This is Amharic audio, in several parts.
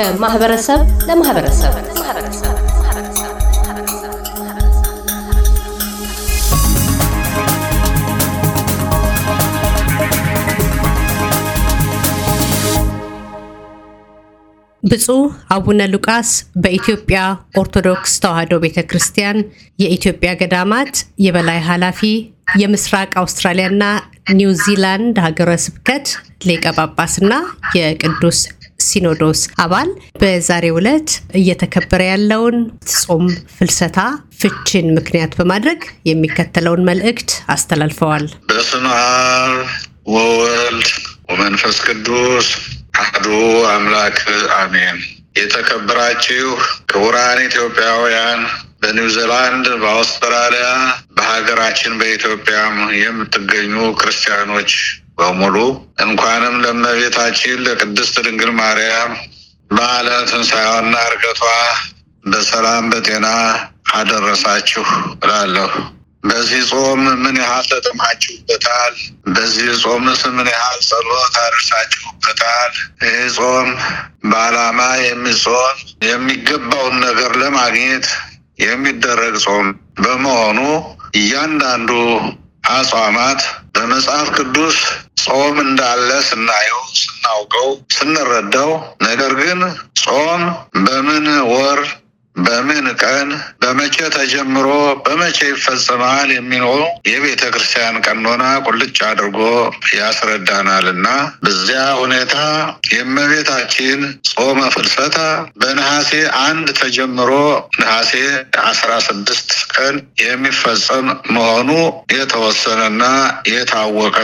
ከማህበረሰብ ለማህበረሰብ። ብፁዕ አቡነ ሉቃስ በኢትዮጵያ ኦርቶዶክስ ተዋሕዶ ቤተ ክርስቲያን የኢትዮጵያ ገዳማት የበላይ ኃላፊ፣ የምስራቅ አውስትራሊያና ኒውዚላንድ ሀገረ ስብከት ሊቀ ጳጳስና የቅዱስ ሲኖዶስ አባል በዛሬው ዕለት እየተከበረ ያለውን ጾም ፍልሰታ ፍችን ምክንያት በማድረግ የሚከተለውን መልእክት አስተላልፈዋል። በስመ አብ ወወልድ ወመንፈስ ቅዱስ አሐዱ አምላክ አሜን። የተከበራችሁ ክቡራን ኢትዮጵያውያን በኒውዚላንድ፣ በአውስትራሊያ፣ በሀገራችን በኢትዮጵያም የምትገኙ ክርስቲያኖች በሙሉ እንኳንም ለእመቤታችን ለቅድስት ድንግል ማርያም በዓለ ትንሣኤዋና ዕርገቷ በሰላም በጤና አደረሳችሁ እላለሁ። በዚህ ጾም ምን ያህል ተጠማችሁበታል? በዚህ ጾምስ ምን ያህል ጸሎት አድርሳችሁበታል? ይህ ጾም በዓላማ የሚጾም የሚገባውን ነገር ለማግኘት የሚደረግ ጾም በመሆኑ እያንዳንዱ አጽዋማት በመጽሐፍ ቅዱስ ጾም እንዳለ ስናየው፣ ስናውቀው፣ ስንረዳው። ነገር ግን ጾም በምን ወር በምን ቀን በመቼ ተጀምሮ በመቼ ይፈጸማል የሚለው የቤተ ክርስቲያን ቀኖና ቁልጭ አድርጎ ያስረዳናል እና በዚያ ሁኔታ የእመቤታችን ጾመ ፍልሰታ በነሐሴ አንድ ተጀምሮ ነሐሴ አስራ ስድስት ቀን የሚፈጸም መሆኑ የተወሰነና የታወቀ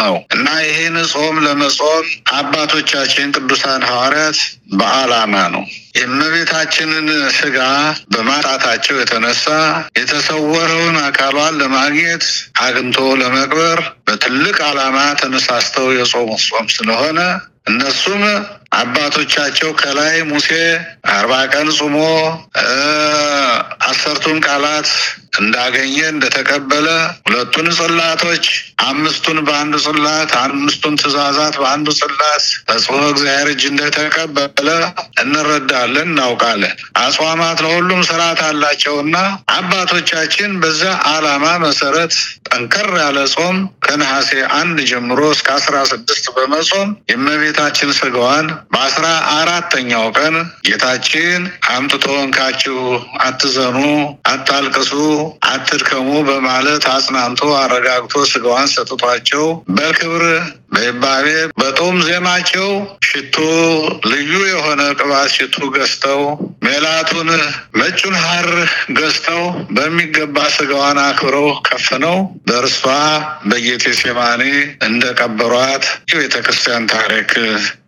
ነው እና ይህን ጾም ለመጾም አባቶቻችን ቅዱሳን ሐዋርያት በዓላማ ነው። የእመቤታችንን ስጋ በማጣታቸው የተነሳ የተሰወረውን አካሏን ለማግኘት አግኝቶ ለመቅበር በትልቅ ዓላማ ተነሳስተው የጾሙት ጾም ስለሆነ እነሱም አባቶቻቸው ከላይ ሙሴ አርባ ቀን ጾሞ አሰርቱን ቃላት እንዳገኘ እንደተቀበለ ሁለቱን ጽላቶች አምስቱን በአንዱ ጽላት አምስቱን ትእዛዛት በአንዱ ጽላት ተጽፎ እግዚአብሔር እጅ እንደተቀበለ እንረዳለን፣ እናውቃለን። አጽዋማት ለሁሉም ስርዓት አላቸውና አባቶቻችን በዛ ዓላማ መሰረት ጠንከር ያለ ጾም ከነሐሴ አንድ ጀምሮ እስከ አስራ ስድስት በመጾም የእመቤታችን ስጋዋን በአስራ አራተኛው ቀን ጌታችን አምጥቶ እንካችሁ አትዘኑ፣ አታልቅሱ፣ አትድከሙ በማለት አጽናንቶ አረጋግቶ ስጋዋን ሰጥቷቸው በክብር በይባቤ በጦም ዜማቸው ሽቱ ልዩ የሆነ ቅባት ሽቱ ገዝተው ሜላቱን ነጩን ሐር ገዝተው በሚገባ ስጋዋን አክብረው ከፍነው በእርሷ በጌቴሴማኒ እንደቀበሯት የቤተ ክርስቲያን ታሪክ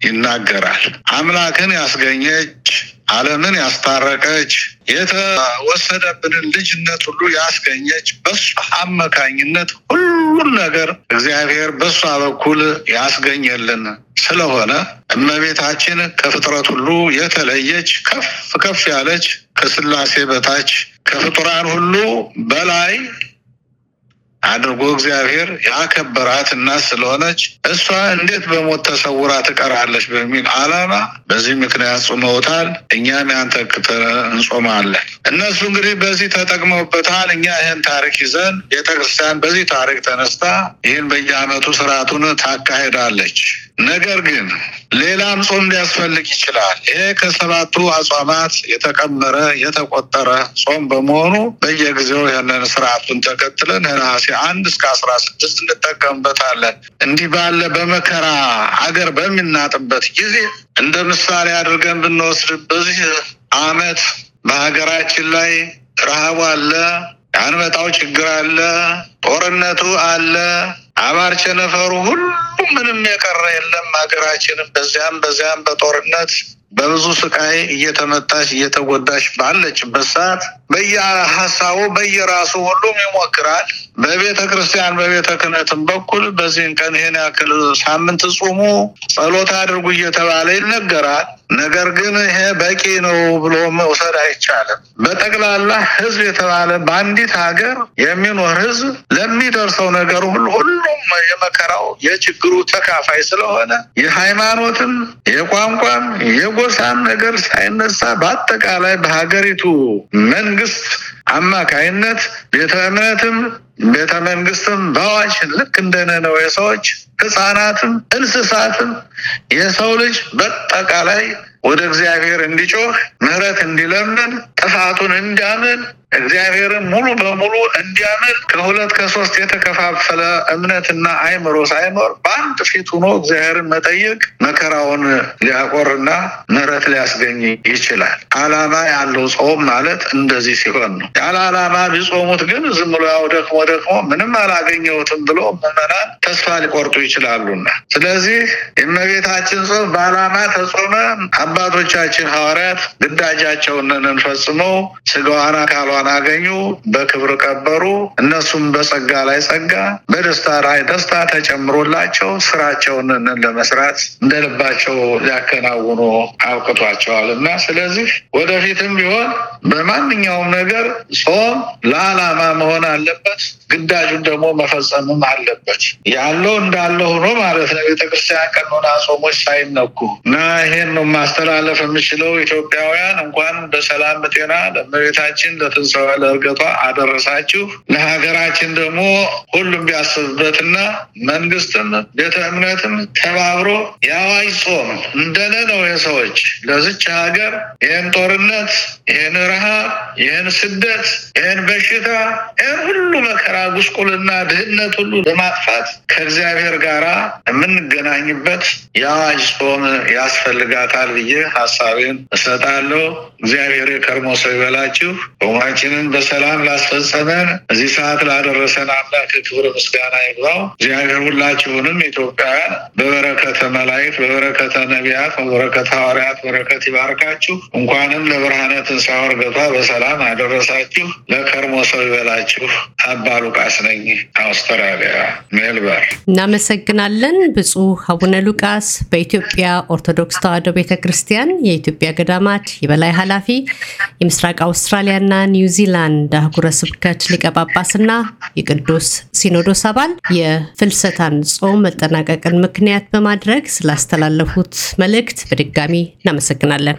ይናገራል። አምላክን ያስገኘች ዓለምን ያስታረቀች የተወሰደብንን ልጅነት ሁሉ ያስገኘች በሷ አመካኝነት ሁሉን ነገር እግዚአብሔር በሷ በኩል ያስገኘልን ስለሆነ እመቤታችን ከፍጥረት ሁሉ የተለየች ከፍ ከፍ ያለች ከስላሴ በታች ከፍጡራን ሁሉ በላይ አድርጎ እግዚአብሔር ያከበራት እናት ስለሆነች እሷ እንዴት በሞት ተሰውራ ትቀራለች በሚል ዓላማ በዚህ ምክንያት ጾመውታል። እኛም ያን እንጾማለን። እነሱ እንግዲህ በዚህ ተጠቅመውበታል። እኛ ይህን ታሪክ ይዘን ቤተክርስቲያን በዚህ ታሪክ ተነስታ ይህን በየዓመቱ ስርዓቱን ታካሄዳለች። ነገር ግን ሌላም ጾም ሊያስፈልግ ይችላል። ይሄ ከሰባቱ አጽዋማት የተቀመረ የተቆጠረ ጾም በመሆኑ በየጊዜው ያንን ስርዓቱን ተከትለን ነሐሴ አንድ እስከ አስራ ስድስት እንጠቀምበታለን። እንዲህ ባለ በመከራ አገር በሚናጥበት ጊዜ እንደ ምሳሌ አድርገን ብንወስድ በዚህ ዓመት በሀገራችን ላይ ረሃቡ አለ፣ የአንበጣው ችግር አለ፣ ጦርነቱ አለ፣ አባር ቸነፈሩ ሁሉ ምንም የቀረ የለም። ሀገራችንም በዚያም በዚያም በጦርነት በብዙ ስቃይ እየተመታች እየተጎዳች ባለችበት ሰዓት በየሀሳቡ በየራሱ ሁሉም ይሞክራል። በቤተ ክርስቲያን በቤተ ክህነትም በኩል በዚህን ቀን ይሄን ያክል ሳምንት ጹሙ፣ ጸሎት አድርጉ እየተባለ ይነገራል። ነገር ግን ይሄ በቂ ነው ብሎ መውሰድ አይቻልም። በጠቅላላ ሕዝብ የተባለ በአንዲት ሀገር የሚኖር ሕዝብ ለሚደርሰው ነገር ሁሉ ሁሉም የመከራው የችግሩ ተካፋይ ስለሆነ የሃይማኖትም የቋንቋም የጎሳም ነገር ሳይነሳ በአጠቃላይ በሀገሪቱ መንግስት አማካይነት ቤተ እምነትም ቤተ መንግስትም በአዋጅ ልክ እንደ ነነዌ ሰዎች ህፃናትም እንስሳትም የሰው ልጅ በጠቃላይ ወደ እግዚአብሔር እንዲጮህ ምሕረት እንዲለምን ጥፋቱን እንዲያምን እግዚአብሔርን ሙሉ በሙሉ እንዲያምን ከሁለት ከሶስት የተከፋፈለ እምነትና አይምሮ ሳይኖር በአንድ ፊት ሆኖ እግዚአብሔርን መጠየቅ መከራውን ሊያቆርና ምሕረት ሊያስገኝ ይችላል። አላማ ያለው ጾም ማለት እንደዚህ ሲሆን ነው። ያለ አላማ ቢጾሙት ግን ዝም ብሎ ያው ደክሞ ደክሞ ምንም አላገኘሁትም ብሎ ምዕመናን ተስፋ ሊቆርጡ ይችላሉና ስለዚህ የእመቤታችን ጾም በዓላማ ተጾመ። አባቶቻችን ሐዋርያት ግዳጃቸውን ፈጽመው ስጋዋን አካሏን አገኙ፣ በክብር ቀበሩ። እነሱም በጸጋ ላይ ጸጋ፣ በደስታ ላይ ደስታ ተጨምሮላቸው ስራቸውን ለመስራት እንደ ልባቸው ሊያከናውኑ አብቅቷቸዋል እና ስለዚህ ወደፊትም ቢሆን በማንኛውም ነገር ጾም ለዓላማ መሆን አለበት። ግዳጁን ደግሞ መፈጸምም አለበት። ያለው እንዳለ ሆኖ ማለት ነው። ቤተክርስቲያን ቀኖና ጾሞች ሳይነኩ እና ይሄን ነው ማስተላለፍ የምችለው። ኢትዮጵያውያን እንኳን በሰላም በጤና ለእመቤታችን ለትንሣኤ ለእርገቷ አደረሳችሁ። ለሀገራችን ደግሞ ሁሉም ቢያስብበትና መንግስትም ቤተ እምነትም ተባብሮ የአዋጅ ጾም እንደነ ነው የሰዎች ለዝች ሀገር ይህን ጦርነት፣ ይህን ረሃብ፣ ይህን ስደት፣ ይህን በሽታ፣ ይህን ሁሉ መከራ፣ ጉስቁልና፣ ድህነት ሁሉ ለማጥፋት ከእግዚአብሔር ጋራ የምንገናኝበት የአዋጅ ጾም ያስፈልጋታል ብዬ ሀሳቤን እሰጣለሁ። እግዚአብሔር የከርሞ ሰው ይበላችሁ። ጾማችንን በሰላም ላስፈጸመን እዚህ ሰዓት ላደረሰን አምላክ ክብር ምስጋና ይግባው። እግዚአብሔር ሁላችሁንም ኢትዮጵያውያን በበረከተ መላእክት፣ በበረከተ ነቢያት፣ በበረከተ ሐዋርያት በረከት ይባርካችሁ። እንኳንም ለብርሃነ ትንሣኤ ዕርገቷ በሰላም አደረሳችሁ። ለከርሞ ሰው ይበላችሁ። አባ ሉቃስ ነኝ፣ አውስትራሊያ ሜልበርን። እናመሰግናለን። ብፁዕ አቡነ ሉቃስ በኢትዮጵያ ኦርቶዶክስ ተዋሕዶ ቤተ ክርስቲያን የኢትዮጵያ ገዳማት የበላይ ኃላፊ፣ የምስራቅ አውስትራሊያና ኒውዚላንድ አህጉረ ስብከት ሊቀ ጳጳስና የቅዱስ ሲኖዶስ አባል የፍልሰታን ጾም መጠናቀቅን ምክንያት በማድረግ ስላስተላለፉት መልእክት በድጋሚ እናመሰግናለን።